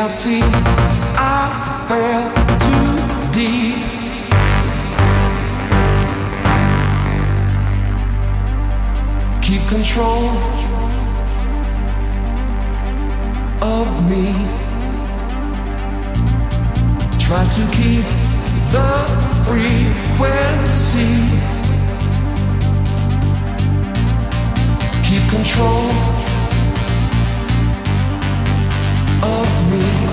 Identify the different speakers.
Speaker 1: Did not see I fell too deep. Keep control of me. Try to keep the frequency. Keep control of me.